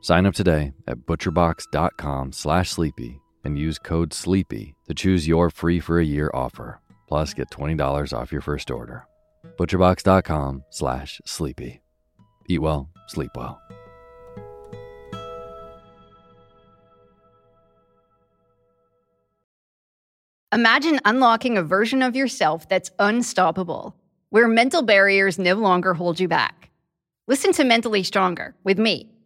Sign up today at butcherbox.com slash sleepy and use code SLEEPY to choose your free for a year offer. Plus, get $20 off your first order. butcherbox.com slash sleepy. Eat well, sleep well. Imagine unlocking a version of yourself that's unstoppable, where mental barriers no longer hold you back. Listen to Mentally Stronger with me,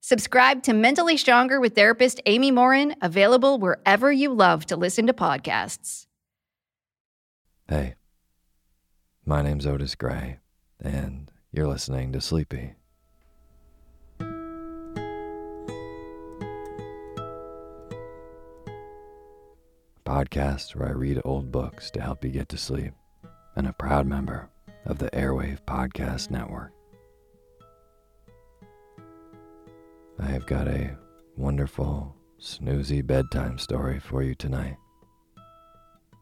Subscribe to Mentally Stronger with therapist Amy Morin, available wherever you love to listen to podcasts. Hey, my name's Otis Gray, and you're listening to Sleepy. Podcast where I read old books to help you get to sleep, and a proud member of the Airwave Podcast Network. I have got a wonderful, snoozy bedtime story for you tonight.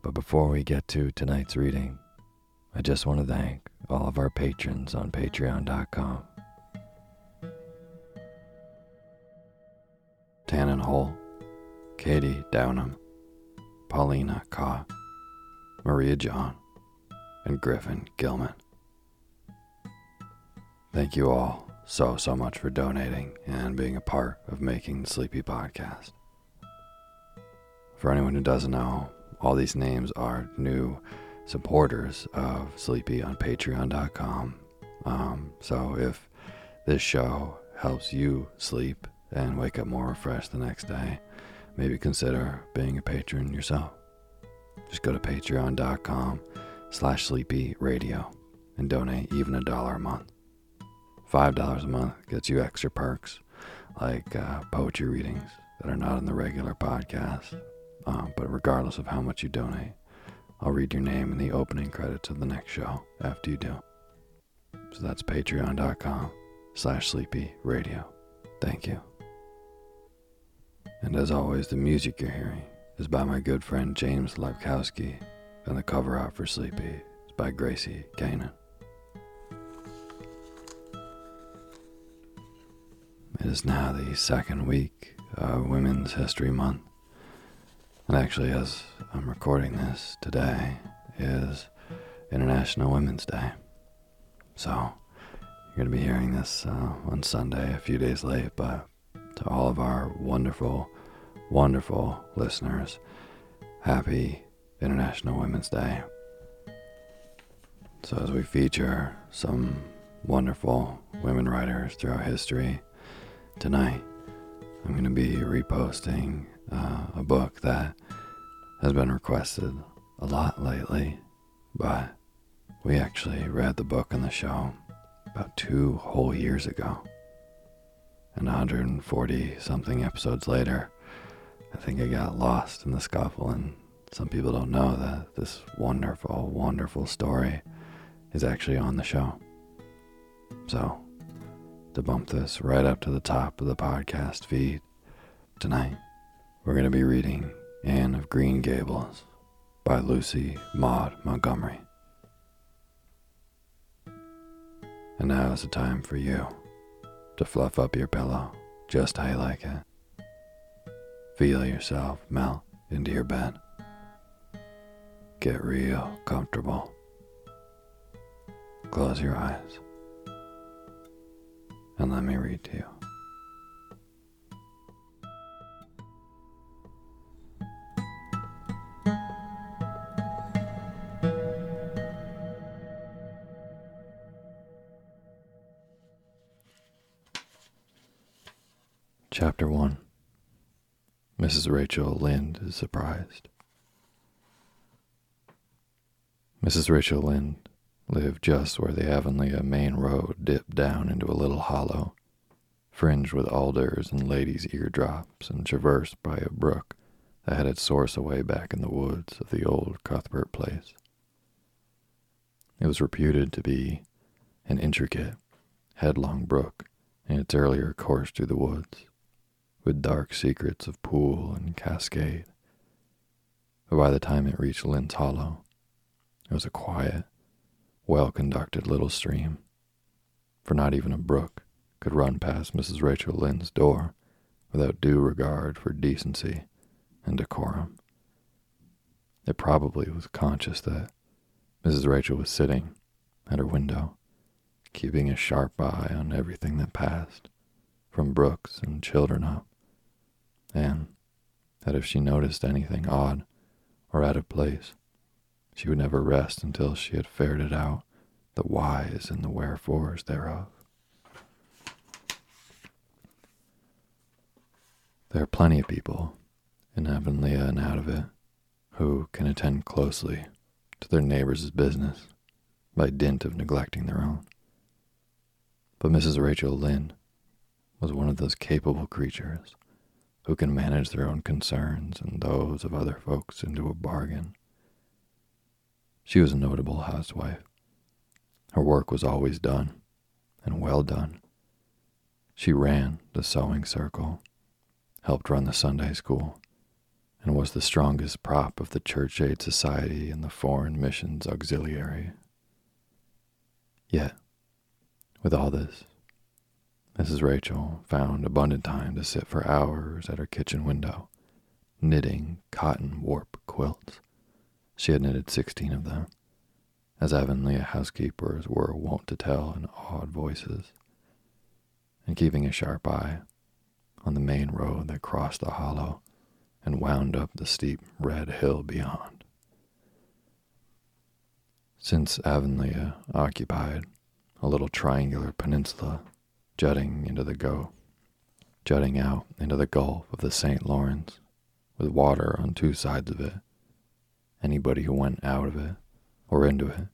But before we get to tonight's reading, I just want to thank all of our patrons on patreon.com. Tana Hole, Katie Downham, Paulina Kaw, Maria John, and Griffin Gilman. Thank you all so, so much for donating and being a part of making the Sleepy Podcast. For anyone who doesn't know, all these names are new supporters of Sleepy on patreon.com. Um, so if this show helps you sleep and wake up more refreshed the next day, maybe consider being a patron yourself. Just go to patreon.com slash sleepy radio and donate even a dollar a month. Five dollars a month gets you extra perks like uh, poetry readings that are not in the regular podcast. Um, but regardless of how much you donate, I'll read your name in the opening credits of the next show after you do. So that's patreon.com slash sleepy radio. Thank you. And as always, the music you're hearing is by my good friend James Lepkowski, and the cover art for Sleepy is by Gracie Kanan. It is now the second week of Women's History Month. And actually, as I'm recording this today, is International Women's Day. So, you're going to be hearing this uh, on Sunday, a few days late, but to all of our wonderful, wonderful listeners, happy International Women's Day. So, as we feature some wonderful women writers throughout history, tonight I'm going to be reposting uh, a book that has been requested a lot lately, but we actually read the book on the show about two whole years ago. And 140 something episodes later, I think I got lost in the scuffle, and some people don't know that this wonderful, wonderful story is actually on the show. So, to bump this right up to the top of the podcast feed. Tonight, we're going to be reading Anne of Green Gables by Lucy Maud Montgomery. And now is the time for you to fluff up your pillow just how you like it. Feel yourself melt into your bed. Get real comfortable. Close your eyes and let me read to you. Chapter 1 Mrs. Rachel Lynde is surprised. Mrs. Rachel Lynde lived just where the Avonlea main road dipped down into a little hollow, fringed with alders and ladies' eardrops and traversed by a brook that had its source away back in the woods of the old Cuthbert place. It was reputed to be an intricate, headlong brook in its earlier course through the woods, with dark secrets of pool and cascade. But by the time it reached Lynde's Hollow, it was a quiet, well conducted little stream, for not even a brook could run past Mrs. Rachel Lynde's door without due regard for decency and decorum. It probably was conscious that Mrs. Rachel was sitting at her window, keeping a sharp eye on everything that passed, from brooks and children up, and that if she noticed anything odd or out of place, she would never rest until she had ferreted out the whys and the wherefores thereof. There are plenty of people in Avonlea and out of it who can attend closely to their neighbors' business by dint of neglecting their own. But Mrs. Rachel Lynde was one of those capable creatures who can manage their own concerns and those of other folks into a bargain. She was a notable housewife. Her work was always done, and well done. She ran the sewing circle, helped run the Sunday school, and was the strongest prop of the Church Aid Society and the Foreign Missions Auxiliary. Yet, with all this, Mrs. Rachel found abundant time to sit for hours at her kitchen window, knitting cotton warp quilts. She had knitted sixteen of them, as Avonlea housekeepers were wont to tell in awed voices, and keeping a sharp eye on the main road that crossed the hollow and wound up the steep red hill beyond. Since Avonlea uh, occupied a little triangular peninsula jutting into the go, jutting out into the Gulf of the St. Lawrence, with water on two sides of it. Anybody who went out of it or into it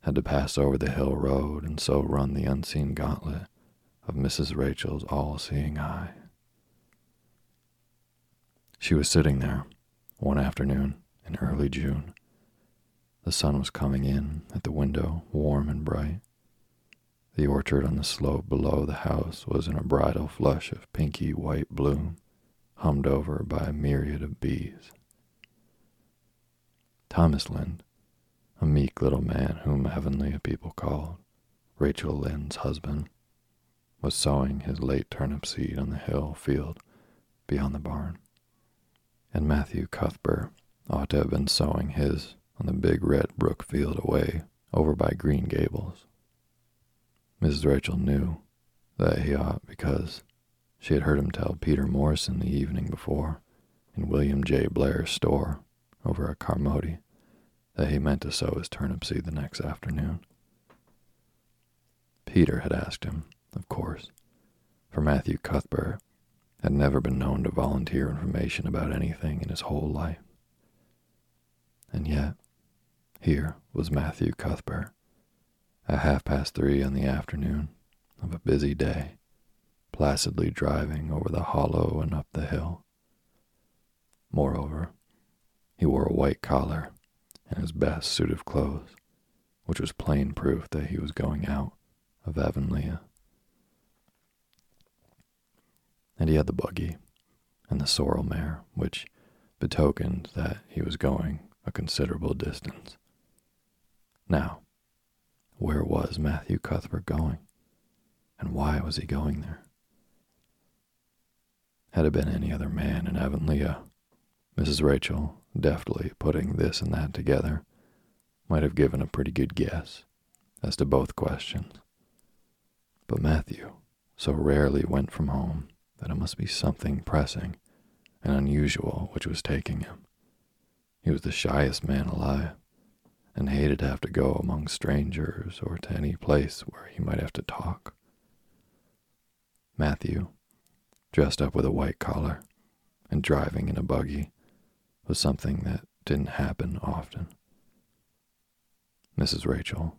had to pass over the hill road and so run the unseen gauntlet of Mrs. Rachel's all seeing eye. She was sitting there one afternoon in early June. The sun was coming in at the window, warm and bright. The orchard on the slope below the house was in a bridal flush of pinky white bloom, hummed over by a myriad of bees. Thomas Lynde, a meek little man whom Avonlea people called Rachel Lynde's husband, was sowing his late turnip seed on the hill field beyond the barn. And Matthew Cuthbert ought to have been sowing his on the big red brook field away over by Green Gables. Mrs. Rachel knew that he ought because she had heard him tell Peter Morrison the evening before in William J. Blair's store over at Carmody that he meant to sow his turnip seed the next afternoon. Peter had asked him, of course, for Matthew Cuthbert had never been known to volunteer information about anything in his whole life. And yet, here was Matthew Cuthbert at half past three on the afternoon of a busy day, placidly driving over the hollow and up the hill. Moreover, he wore a white collar and his best suit of clothes, which was plain proof that he was going out of Avonlea. And he had the buggy and the sorrel mare, which betokened that he was going a considerable distance. Now, where was Matthew Cuthbert going? And why was he going there? Had it been any other man in Avonlea, Mrs. Rachel, deftly putting this and that together, might have given a pretty good guess as to both questions. But Matthew so rarely went from home that it must be something pressing and unusual which was taking him. He was the shyest man alive and hated to have to go among strangers or to any place where he might have to talk. Matthew, dressed up with a white collar and driving in a buggy, was something that didn't happen often. Mrs. Rachel,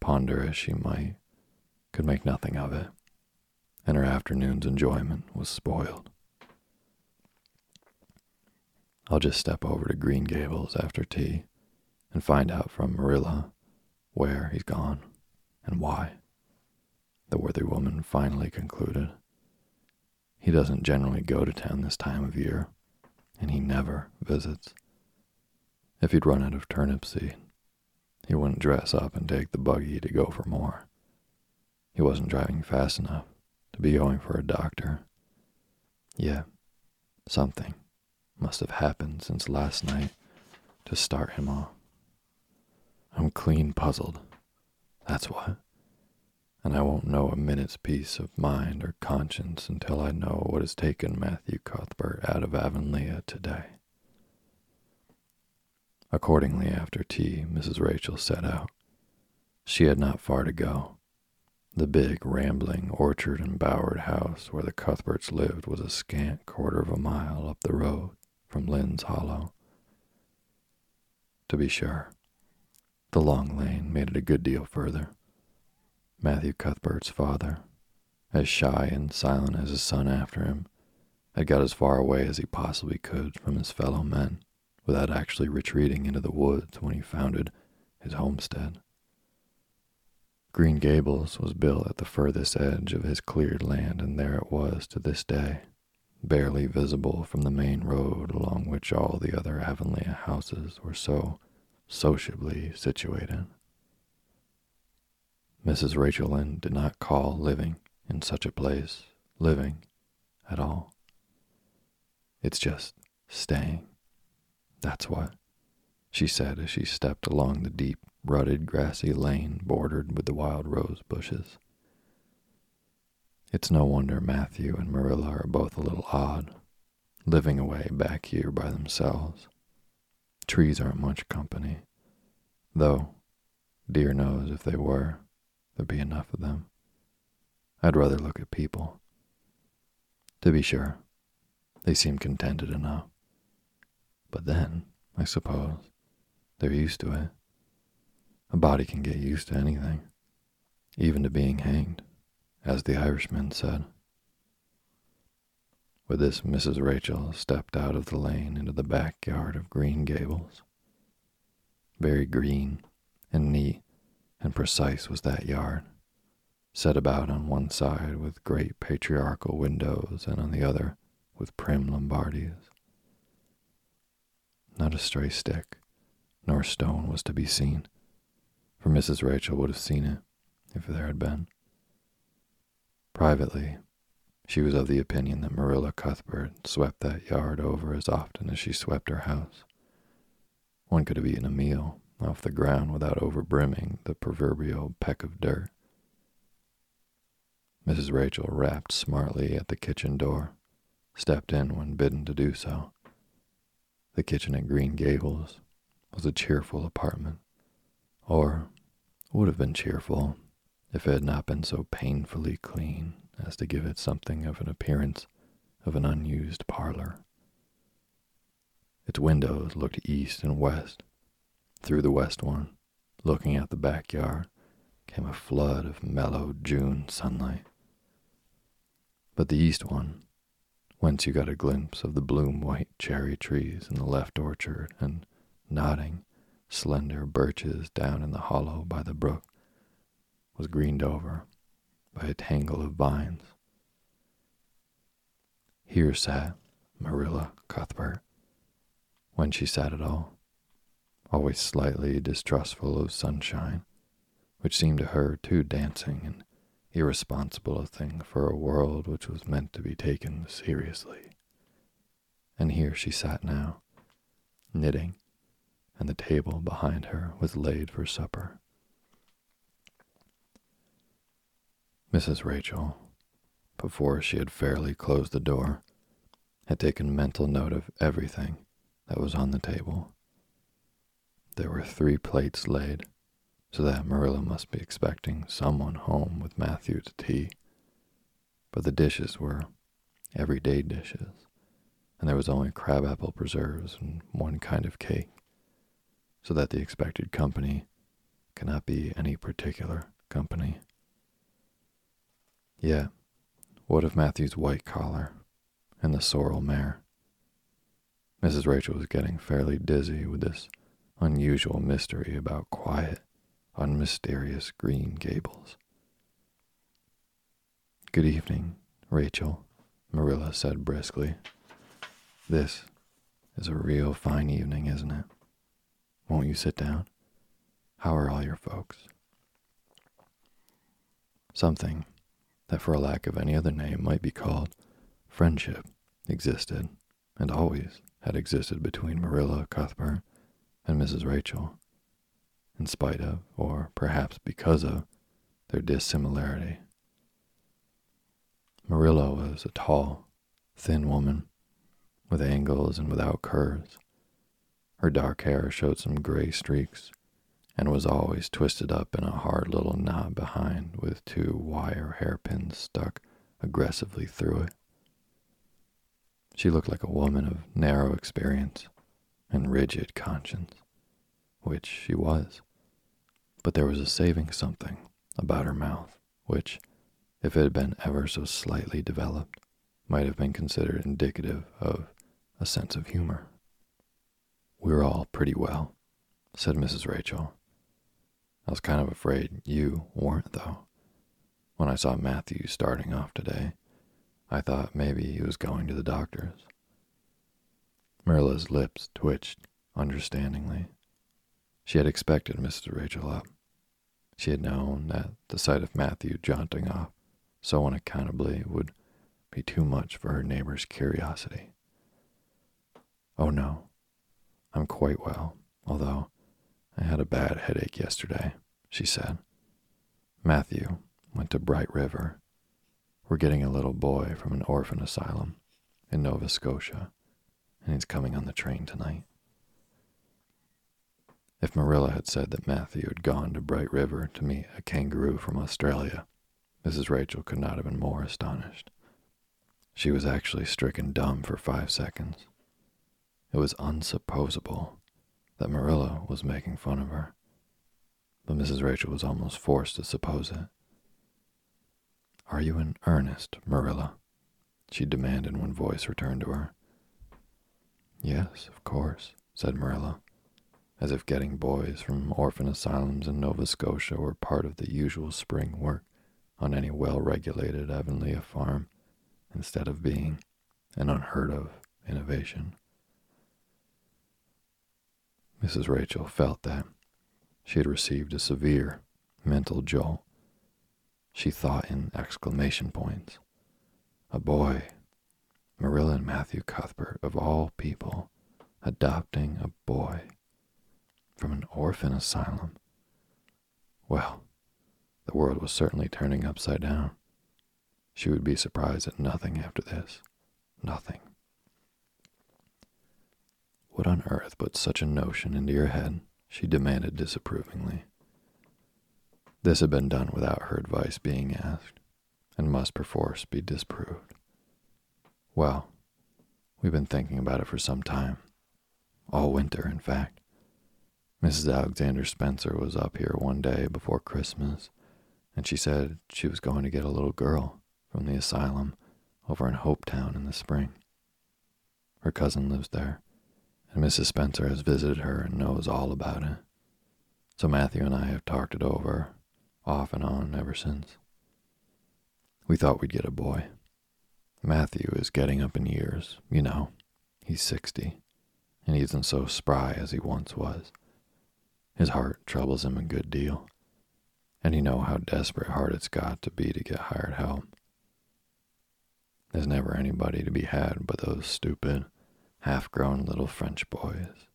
ponder as she might, could make nothing of it, and her afternoon's enjoyment was spoiled. I'll just step over to Green Gables after tea and find out from Marilla where he's gone and why. The worthy woman finally concluded. He doesn't generally go to town this time of year, and he never visits. If he'd run out of turnip seed, he wouldn't dress up and take the buggy to go for more. He wasn't driving fast enough to be going for a doctor. Yeah, something must have happened since last night to start him off. I'm clean puzzled. That's what. And I won't know a minute's peace of mind or conscience until I know what has taken Matthew Cuthbert out of Avonlea today. Accordingly, after tea, Mrs. Rachel set out. She had not far to go. The big, rambling, orchard and bowered house where the Cuthberts lived was a scant quarter of a mile up the road from Lynde's Hollow. To be sure, the long lane made it a good deal further. Matthew Cuthbert's father, as shy and silent as his son after him, had got as far away as he possibly could from his fellow men without actually retreating into the woods when he founded his homestead. Green Gables was built at the furthest edge of his cleared land, and there it was to this day, barely visible from the main road along which all the other Avonlea houses were so sociably situated. Mrs. Rachel Lynde did not call living in such a place, living at all. It's just staying. That's what, she said as she stepped along the deep, rutted, grassy lane bordered with the wild rose bushes. It's no wonder Matthew and Marilla are both a little odd, living away back here by themselves. Trees aren't much company, though, dear knows if they were, there'd be enough of them. I'd rather look at people. To be sure, they seem contented enough. But then, I suppose, they're used to it. A body can get used to anything, even to being hanged, as the Irishman said. With this, Mrs. Rachel stepped out of the lane into the backyard of Green Gables. Very green and neat and precise was that yard, set about on one side with great patriarchal windows and on the other with prim Lombardies. Not a stray stick nor stone was to be seen, for Mrs. Rachel would have seen it if there had been. Privately, she was of the opinion that Marilla Cuthbert swept that yard over as often as she swept her house. One could have eaten a meal off the ground without overbrimming the proverbial peck of dirt. Mrs. Rachel rapped smartly at the kitchen door, stepped in when bidden to do so. The kitchen at Green Gables was a cheerful apartment, or would have been cheerful if it had not been so painfully clean as to give it something of an appearance of an unused parlor. Its windows looked east and west. Through the west one, looking at the backyard, came a flood of mellow June sunlight. But the east one, whence you got a glimpse of the bloom white cherry trees in the left orchard and nodding, slender birches down in the hollow by the brook, was greened over by a tangle of vines. Here sat Marilla Cuthbert, when she sat at all, always slightly distrustful of sunshine, which seemed to her too dancing and irresponsible a thing for a world which was meant to be taken seriously. And here she sat now, knitting, and the table behind her was laid for supper. Mrs. Rachel, before she had fairly closed the door, had taken mental note of everything that was on the table. There were three plates laid, so that Marilla must be expecting someone home with Matthew to tea. But the dishes were everyday dishes, and there was only crabapple preserves and one kind of cake, so that the expected company cannot be any particular company. Yet, what of Matthew's white collar and the sorrel mare? Mrs. Rachel was getting fairly dizzy with this unusual mystery about quiet, unmysterious Green Gables. Good evening, Rachel, Marilla said briskly. This is a real fine evening, isn't it? Won't you sit down? How are all your folks? Something that for a lack of any other name might be called friendship existed and always had existed between Marilla Cuthbert and Mrs. Rachel, in spite of, or perhaps because of, their dissimilarity. Marilla was a tall, thin woman, with angles and without curves. Her dark hair showed some gray streaks and was always twisted up in a hard little knot behind with two wire hairpins stuck aggressively through it. She looked like a woman of narrow experience and rigid conscience, which she was. But there was a saving something about her mouth, which, if it had been ever so slightly developed, might have been considered indicative of a sense of humor. We're all pretty well, said Mrs. Rachel, I was kind of afraid you weren't, though. When I saw Matthew starting off today, I thought maybe he was going to the doctor's. Marilla's lips twitched understandingly. She had expected Mrs. Rachel up. She had known that the sight of Matthew jaunting off so unaccountably would be too much for her neighbor's curiosity. Oh no, I'm quite well, although I had a bad headache yesterday, she said. Matthew went to Bright River. We're getting a little boy from an orphan asylum in Nova Scotia, and he's coming on the train tonight. If Marilla had said that Matthew had gone to Bright River to meet a kangaroo from Australia, Mrs. Rachel could not have been more astonished. She was actually stricken dumb for five seconds. It was unsupposable that Marilla was making fun of her, but Mrs. Rachel was almost forced to suppose it. Are you in earnest, Marilla? she demanded when voice returned to her. Yes, of course, said Marilla as if getting boys from orphan asylums in Nova Scotia were part of the usual spring work on any well regulated Avonlea farm instead of being an unheard of innovation. Mrs. Rachel felt that she had received a severe mental jolt. She thought in exclamation points. A boy, Marilla and Matthew Cuthbert, of all people, adopting a boy from an orphan asylum. Well, the world was certainly turning upside down. She would be surprised at nothing after this. Nothing. What on earth put such a notion into your head? she demanded disapprovingly. This had been done without her advice being asked, and must perforce be disproved. Well, we've been thinking about it for some time. All winter, in fact. Mrs. Alexander Spencer was up here one day before Christmas, and she said she was going to get a little girl from the asylum over in Hopeton in the spring. Her cousin lives there, and Mrs. Spencer has visited her and knows all about it. So Matthew and I have talked it over off and on ever since. We thought we'd get a boy. Matthew is getting up in years, you know. He's 60, and he isn't so spry as he once was. His heart troubles him a good deal, and you know how desperate hard it's got to be to get hired help. There's never anybody to be had but those stupid, half grown little French boys.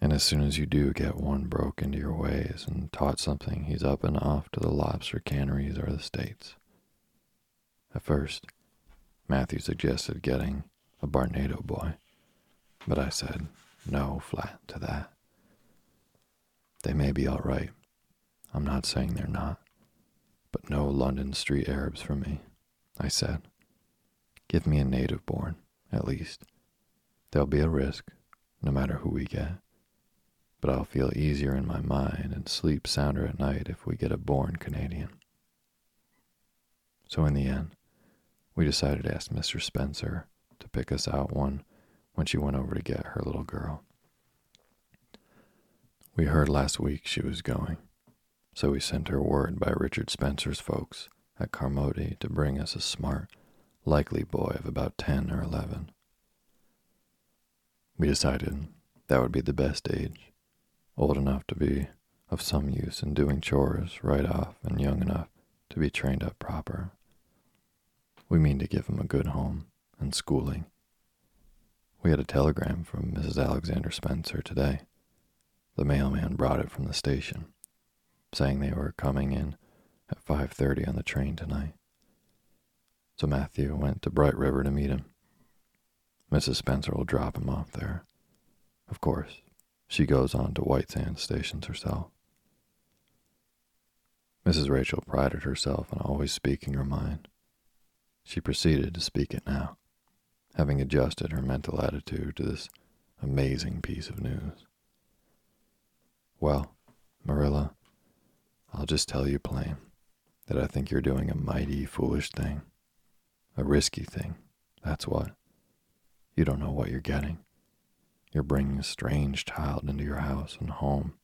And as soon as you do get one broke into your ways and taught something, he's up and off to the lobster canneries or the States. At first, Matthew suggested getting a Barnardo boy, but I said no flat to that. They may be all right. I'm not saying they're not. But no London street Arabs for me, I said. Give me a native born, at least. There'll be a risk, no matter who we get. But I'll feel easier in my mind and sleep sounder at night if we get a born Canadian. So in the end, we decided to ask Mr. Spencer to pick us out one when she went over to get her little girl. We heard last week she was going, so we sent her word by Richard Spencer's folks at Carmody to bring us a smart, likely boy of about 10 or 11. We decided that would be the best age, old enough to be of some use in doing chores right off and young enough to be trained up proper. We mean to give him a good home and schooling. We had a telegram from Mrs. Alexander Spencer today the mailman brought it from the station, saying they were coming in at 5:30 on the train tonight. So Matthew went to Bright River to meet him. Mrs. Spencer will drop him off there. Of course, she goes on to White Sands stations herself. Mrs. Rachel prided herself on always speaking her mind. She proceeded to speak it now, having adjusted her mental attitude to this amazing piece of news. Well, Marilla, I'll just tell you plain that I think you're doing a mighty foolish thing. A risky thing, that's what. You don't know what you're getting. You're bringing a strange child into your house and home,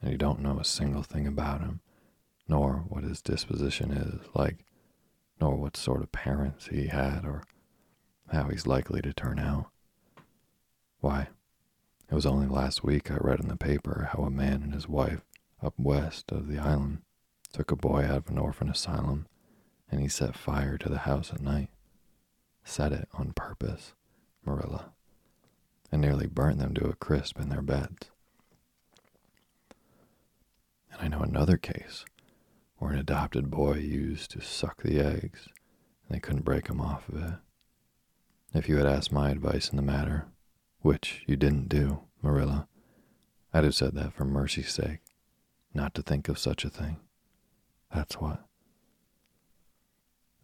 and you don't know a single thing about him, nor what his disposition is like, nor what sort of parents he had, or how he's likely to turn out. Why, it was only last week I read in the paper how a man and his wife up west of the island took a boy out of an orphan asylum and he set fire to the house at night. Set it on purpose, Marilla, and nearly burnt them to a crisp in their beds. And I know another case where an adopted boy used to suck the eggs and they couldn't break off of it. If you had asked my advice in the matter, which you didn't do, Marilla, I'd have said that for mercy's sake, not to think of such a thing. That's what.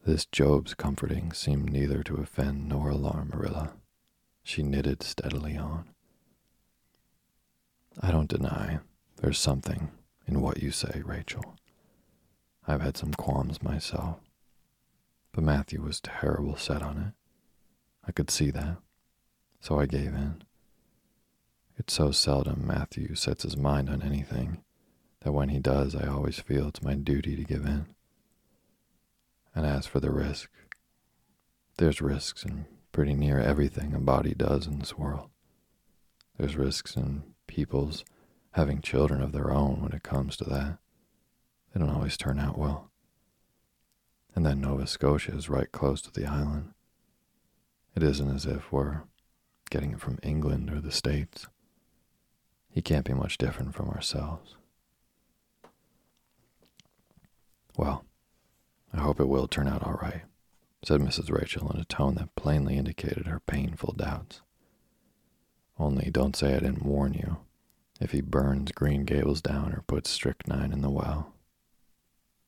This Job's comforting seemed neither to offend nor alarm Marilla. She knitted steadily on. I don't deny there's something in what you say, Rachel. I've had some qualms myself, but Matthew was terrible set on it. I could see that, so I gave in. It's so seldom Matthew sets his mind on anything that when he does, I always feel it's my duty to give in. And as for the risk, there's risks in pretty near everything a body does in this world. There's risks in people's having children of their own when it comes to that. They don't always turn out well. And then Nova Scotia is right close to the island. It isn't as if we're getting it from England or the States. He can't be much different from ourselves. Well, I hope it will turn out all right, said Mrs. Rachel in a tone that plainly indicated her painful doubts. Only don't say I didn't warn you if he burns Green Gables down or puts strychnine in the well.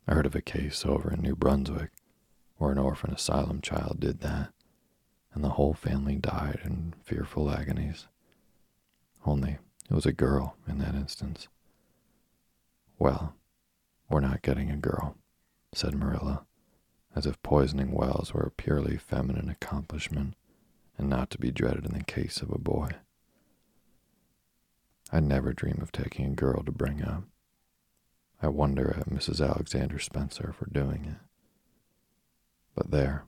I heard of a case over in New Brunswick where an orphan asylum child did that, and the whole family died in fearful agonies. Only it was a girl in that instance. Well, we're not getting a girl, said Marilla, as if poisoning wells were a purely feminine accomplishment and not to be dreaded in the case of a boy. I'd never dream of taking a girl to bring up. I wonder at Mrs. Alexander Spencer for doing it. But there,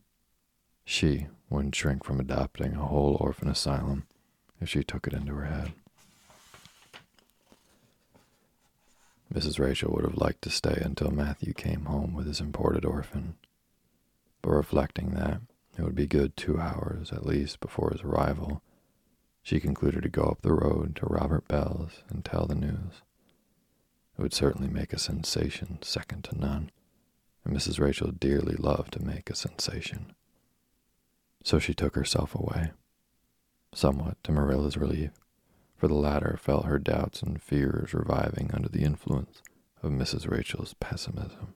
she wouldn't shrink from adopting a whole orphan asylum if she took it into her head. Mrs. Rachel would have liked to stay until Matthew came home with his imported orphan, but reflecting that it would be good two hours at least before his arrival, she concluded to go up the road to Robert Bell's and tell the news. It would certainly make a sensation second to none, and Mrs. Rachel dearly loved to make a sensation. So she took herself away, somewhat to Marilla's relief, for the latter felt her doubts and fears reviving under the influence of Mrs. Rachel's pessimism.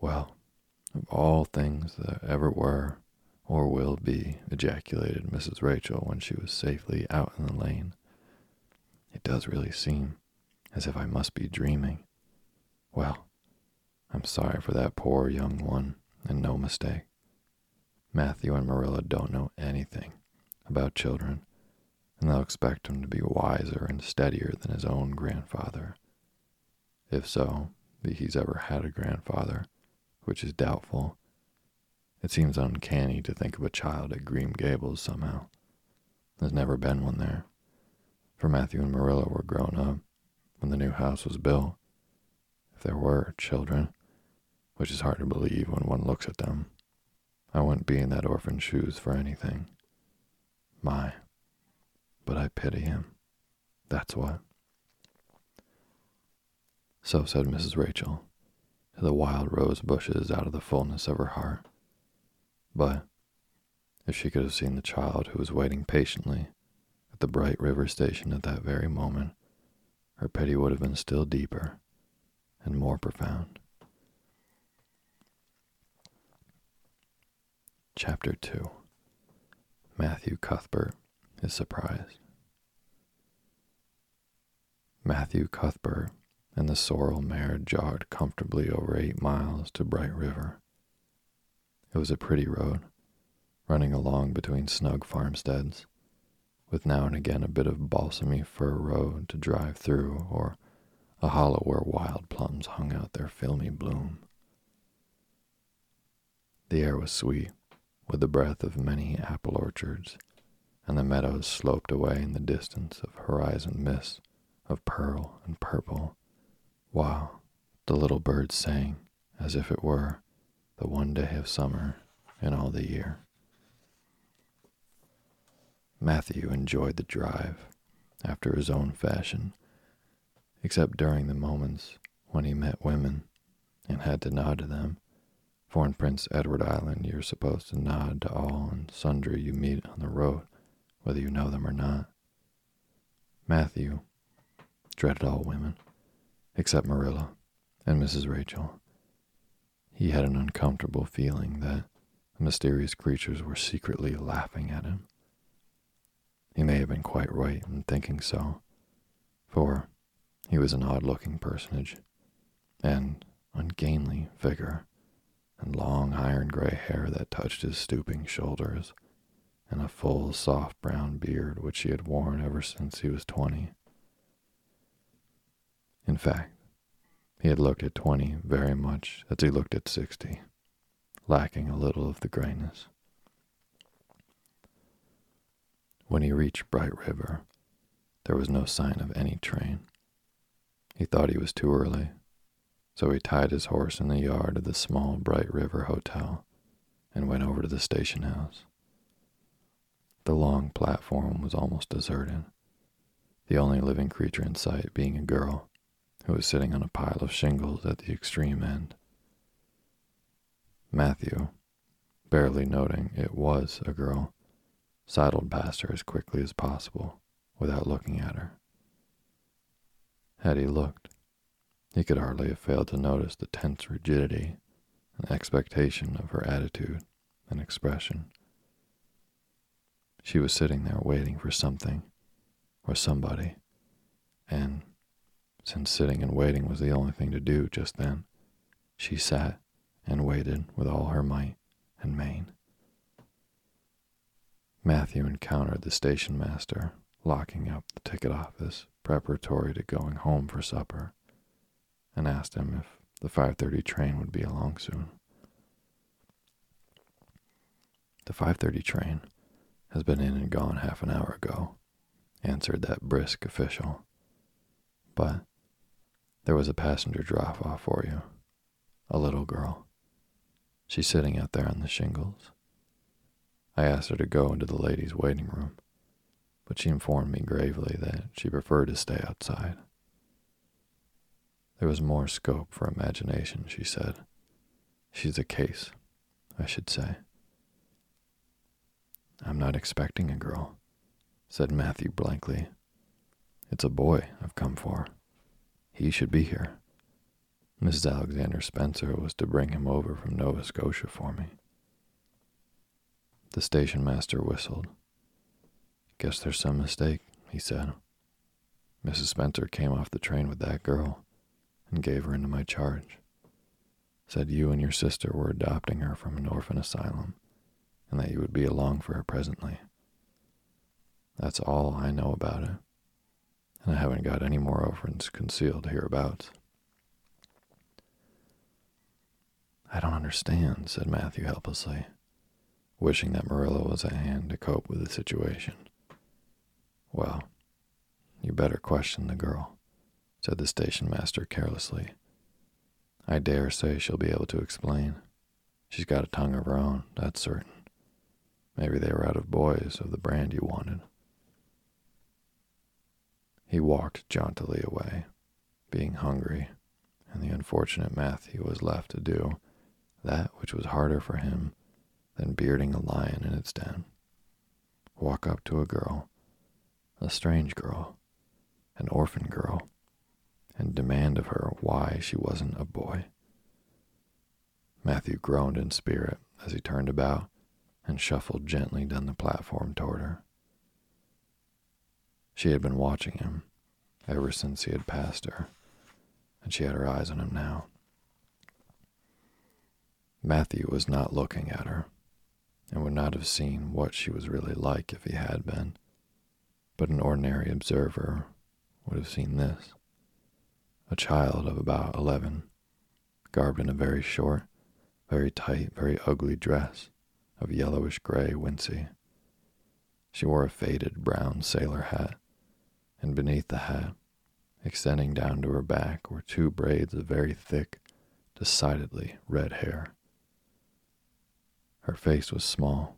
Well, of all things that ever were, or will be, ejaculated Mrs. Rachel when she was safely out in the lane. It does really seem as if I must be dreaming. Well, I'm sorry for that poor young one, and no mistake. Matthew and Marilla don't know anything about children, and they'll expect him to be wiser and steadier than his own grandfather. If so, be he's ever had a grandfather, which is doubtful it seems uncanny to think of a child at Green Gables somehow. There's never been one there. For Matthew and Marilla were grown up when the new house was built. If there were children, which is hard to believe when one looks at them, I wouldn't be in that orphan's shoes for anything. My, but I pity him. That's what. So said Mrs. Rachel, to the wild rose bushes out of the fullness of her heart. But if she could have seen the child who was waiting patiently at the bright river station at that very moment, her pity would have been still deeper and more profound. Chapter 2 Matthew Cuthbert is surprised. Matthew Cuthbert and the sorrel mare jogged comfortably over eight miles to Bright River. It was a pretty road, running along between snug farmsteads, with now and again a bit of balsamy fir road to drive through, or a hollow where wild plums hung out their filmy bloom. The air was sweet, with the breath of many apple orchards, and the meadows sloped away in the distance of horizon mists of pearl and purple, while the little birds sang as if it were the one day of summer in all the year. Matthew enjoyed the drive after his own fashion, except during the moments when he met women and had to nod to them. For in Prince Edward Island, you're supposed to nod to all and sundry you meet on the road, whether you know them or not. Matthew dreaded all women, except Marilla and Mrs. Rachel. He had an uncomfortable feeling that the mysterious creatures were secretly laughing at him. He may have been quite right in thinking so, for he was an odd looking personage, and ungainly figure, and long iron gray hair that touched his stooping shoulders, and a full, soft brown beard which he had worn ever since he was twenty. In fact, he had looked at twenty very much as he looked at sixty, lacking a little of the grayness. When he reached Bright River, there was no sign of any train. He thought he was too early, so he tied his horse in the yard of the small Bright River Hotel and went over to the station house. The long platform was almost deserted, the only living creature in sight being a girl who was sitting on a pile of shingles at the extreme end. Matthew, barely noting it was a girl, sidled past her as quickly as possible without looking at her. Had he looked, he could hardly have failed to notice the tense rigidity and expectation of her attitude and expression. She was sitting there waiting for something or somebody, and since sitting and waiting was the only thing to do just then, she sat and waited with all her might and main. Matthew encountered the station master locking up the ticket office preparatory to going home for supper and asked him if the 5:30 train would be along soon. The 5:30 train has been in and gone half an hour ago, answered that brisk official. But there was a passenger drop off for you, a little girl. She's sitting out there on the shingles. I asked her to go into the ladies' waiting room, but she informed me gravely that she preferred to stay outside. There was more scope for imagination, she said. She's a case, I should say. I'm not expecting a girl, said Matthew blankly. It's a boy I've come for. He should be here. Mrs. Alexander Spencer was to bring him over from Nova Scotia for me. The station master whistled. Guess there's some mistake, he said. Mrs. Spencer came off the train with that girl and gave her into my charge. Said you and your sister were adopting her from an orphan asylum and that you would be along for her presently. That's all I know about it, and I haven't got any more orphans concealed hereabouts. I don't understand, said Matthew helplessly wishing that Marilla was at hand to cope with the situation. Well, you better question the girl, said the station master carelessly. I dare say she'll be able to explain. She's got a tongue of her own, that's certain. Maybe they were out of boys of the brand you wanted. He walked jauntily away, being hungry, and the unfortunate Matthew was left to do that which was harder for him than bearding a lion in its den. Walk up to a girl, a strange girl, an orphan girl, and demand of her why she wasn't a boy. Matthew groaned in spirit as he turned about and shuffled gently down the platform toward her. She had been watching him ever since he had passed her, and she had her eyes on him now. Matthew was not looking at her and would not have seen what she was really like if he had been. But an ordinary observer would have seen this a child of about eleven, garbed in a very short, very tight, very ugly dress of yellowish gray wincey. She wore a faded brown sailor hat, and beneath the hat, extending down to her back, were two braids of very thick, decidedly red hair. Her face was small,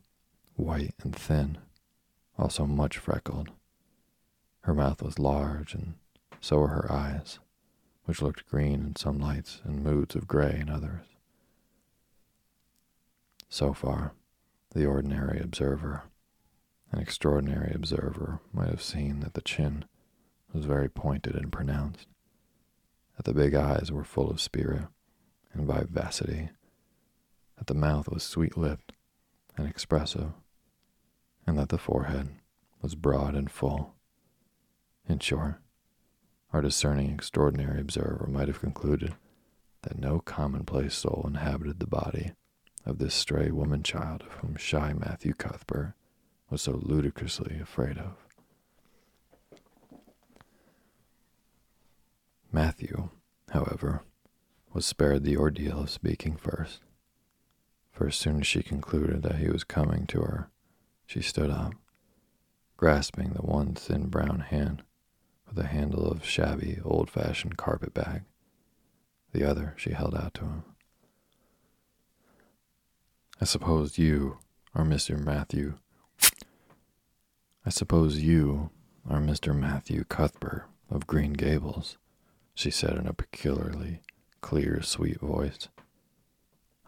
white and thin, also much freckled. Her mouth was large, and so were her eyes, which looked green in some lights and moods of gray in others. So far, the ordinary observer, an extraordinary observer, might have seen that the chin was very pointed and pronounced, that the big eyes were full of spirit and vivacity, that the mouth was sweet lipped and expressive, and that the forehead was broad and full. In short, our discerning extraordinary observer might have concluded that no commonplace soul inhabited the body of this stray woman child of whom shy Matthew Cuthbert was so ludicrously afraid of. Matthew, however, was spared the ordeal of speaking first. For as soon as she concluded that he was coming to her, she stood up, grasping the one thin brown hand with the handle of shabby, old fashioned carpet bag. The other she held out to him. I suppose you are Mr. Matthew. I suppose you are Mr. Matthew Cuthbert of Green Gables, she said in a peculiarly clear, sweet voice.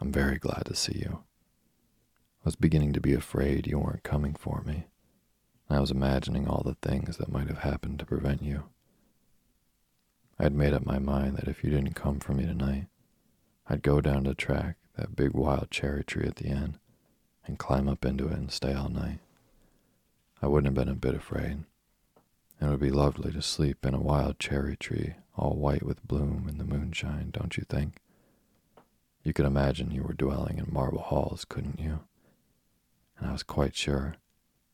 I'm very glad to see you. I was beginning to be afraid you weren't coming for me. I was imagining all the things that might have happened to prevent you. I had made up my mind that if you didn't come for me tonight, I'd go down the track that big wild cherry tree at the end, and climb up into it and stay all night. I wouldn't have been a bit afraid. And it would be lovely to sleep in a wild cherry tree, all white with bloom in the moonshine, don't you think? You could imagine you were dwelling in marble halls, couldn't you? And I was quite sure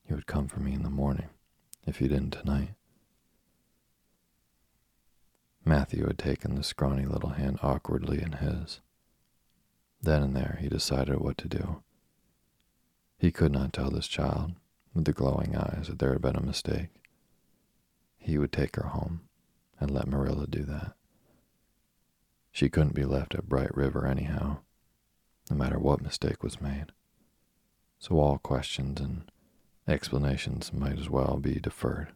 you would come for me in the morning, if you didn't tonight. Matthew had taken the scrawny little hand awkwardly in his. Then and there he decided what to do. He could not tell this child, with the glowing eyes, that there had been a mistake. He would take her home and let Marilla do that. She couldn't be left at Bright River anyhow, no matter what mistake was made. So all questions and explanations might as well be deferred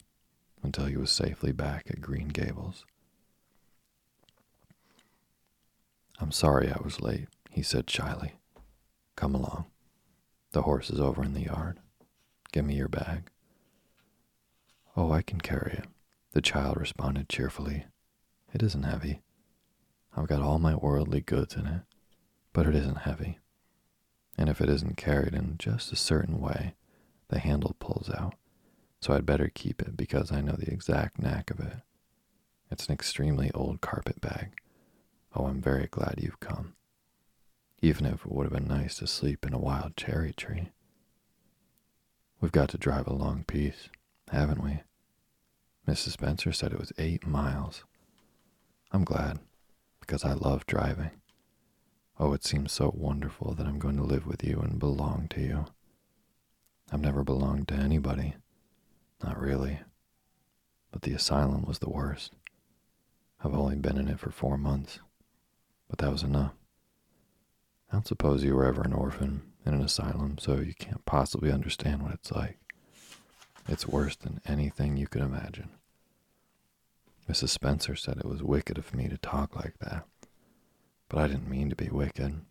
until he was safely back at Green Gables. I'm sorry I was late, he said shyly. Come along. The horse is over in the yard. Give me your bag. Oh, I can carry it, the child responded cheerfully. It isn't heavy. I've got all my worldly goods in it, but it isn't heavy. And if it isn't carried in just a certain way, the handle pulls out, so I'd better keep it because I know the exact knack of it. It's an extremely old carpet bag. Oh, I'm very glad you've come even if it would have been nice to sleep in a wild cherry tree. We've got to drive a long piece, haven't we? Mrs. Spencer said it was eight miles. I'm glad, because I love driving. Oh, it seems so wonderful that I'm going to live with you and belong to you. I've never belonged to anybody. Not really. But the asylum was the worst. I've only been in it for four months, but that was enough. I don't suppose you were ever an orphan in an asylum, so you can't possibly understand what it's like. It's worse than anything you could imagine. Mrs. Spencer said it was wicked of me to talk like that, but I didn't mean to be wicked.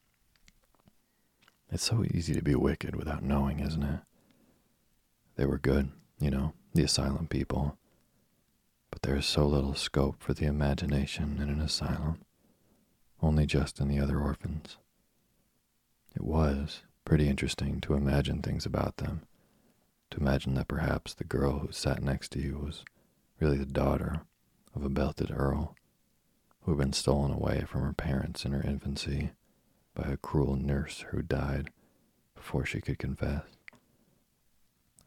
It's so easy to be wicked without knowing, isn't it? They were good, you know, the asylum people. But there is so little scope for the imagination in an asylum, only just in the other orphans. It was pretty interesting to imagine things about them, to imagine that perhaps the girl who sat next to you was really the daughter of a belted earl who had been stolen away from her parents in her infancy by a cruel nurse who died before she could confess.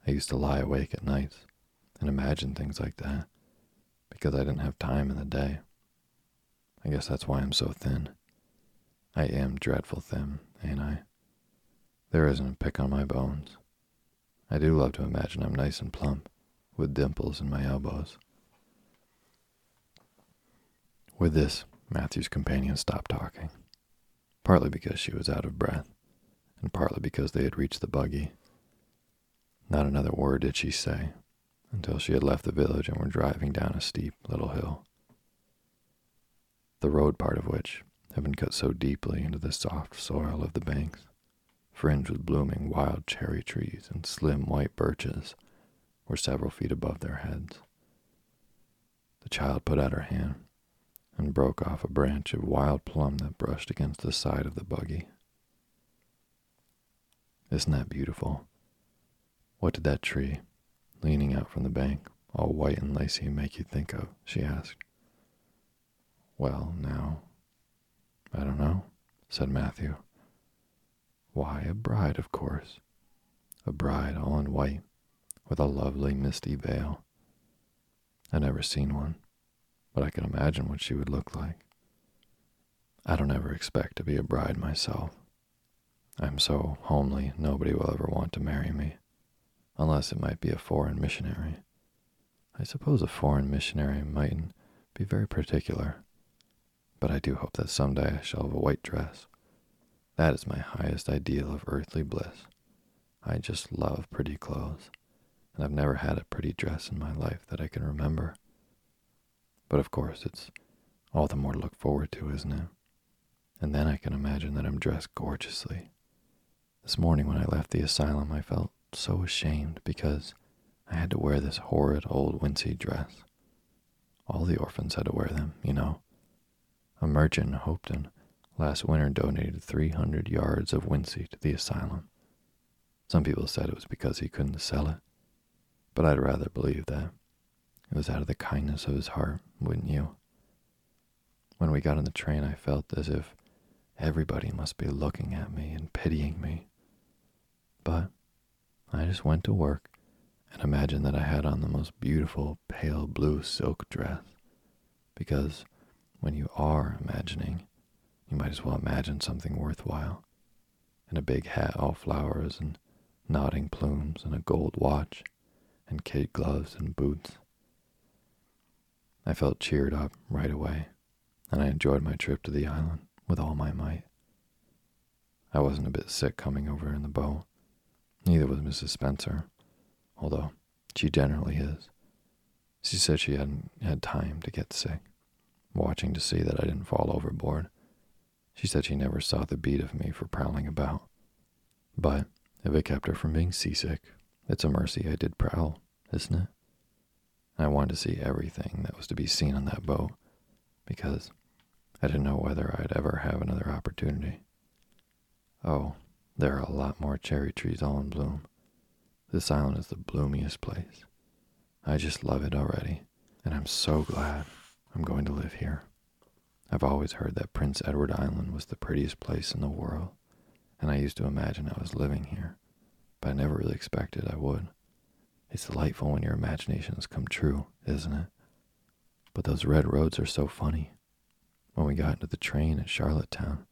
I used to lie awake at nights and imagine things like that because I didn't have time in the day. I guess that's why I'm so thin. I am dreadful thin, ain't I? There isn't a pick on my bones. I do love to imagine I'm nice and plump, with dimples in my elbows. With this, Matthew's companion stopped talking, partly because she was out of breath, and partly because they had reached the buggy. Not another word did she say until she had left the village and were driving down a steep little hill. The road part of which had been cut so deeply into the soft soil of the banks, fringed with blooming wild cherry trees and slim white birches, were several feet above their heads. The child put out her hand and broke off a branch of wild plum that brushed against the side of the buggy. Isn't that beautiful? What did that tree, leaning out from the bank, all white and lacy, make you think of? she asked. Well, now, I don't know, said Matthew. Why, a bride, of course. A bride all in white, with a lovely misty veil. I never seen one, but I can imagine what she would look like. I don't ever expect to be a bride myself. I'm so homely, nobody will ever want to marry me, unless it might be a foreign missionary. I suppose a foreign missionary mightn't be very particular, but I do hope that someday I shall have a white dress. That is my highest ideal of earthly bliss. I just love pretty clothes and I've never had a pretty dress in my life that I can remember. But of course, it's all the more to look forward to, isn't it? And then I can imagine that I'm dressed gorgeously. This morning when I left the asylum, I felt so ashamed because I had to wear this horrid old wincey dress. All the orphans had to wear them, you know. A merchant in Hopeton last winter donated 300 yards of wincey to the asylum. Some people said it was because he couldn't sell it. But I'd rather believe that. It was out of the kindness of his heart, wouldn't you? When we got on the train, I felt as if everybody must be looking at me and pitying me. But I just went to work and imagined that I had on the most beautiful pale blue silk dress. Because when you are imagining, you might as well imagine something worthwhile. And a big hat all flowers and nodding plumes and a gold watch and kid gloves and boots. I felt cheered up right away, and I enjoyed my trip to the island with all my might. I wasn't a bit sick coming over in the boat. Neither was Mrs. Spencer, although she generally is. She said she hadn't had time to get sick, watching to see that I didn't fall overboard. She said she never saw the beat of me for prowling about. But if it kept her from being seasick, it's a mercy I did prowl, isn't it? I wanted to see everything that was to be seen on that boat because I didn't know whether I'd ever have another opportunity. Oh, there are a lot more cherry trees all in bloom. This island is the bloomiest place. I just love it already, and I'm so glad I'm going to live here. I've always heard that Prince Edward Island was the prettiest place in the world, and I used to imagine I was living here but I never really expected I would. It's delightful when your imaginations come true, isn't it? But those red roads are so funny. When we got into the train at Charlottetown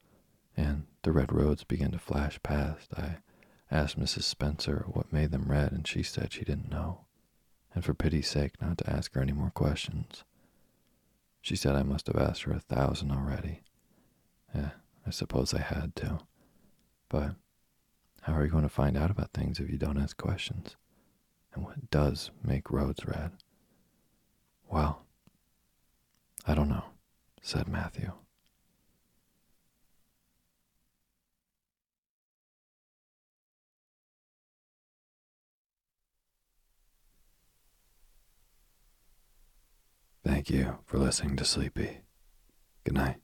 and the red roads began to flash past, I asked Mrs. Spencer what made them red, and she said she didn't know, and for pity's sake not to ask her any more questions. She said I must have asked her a thousand already. Yeah, I suppose I had to. But how are you going to find out about things if you don't ask questions? And what does make roads red? Well, I don't know, said Matthew. Thank you for listening to Sleepy. Good night.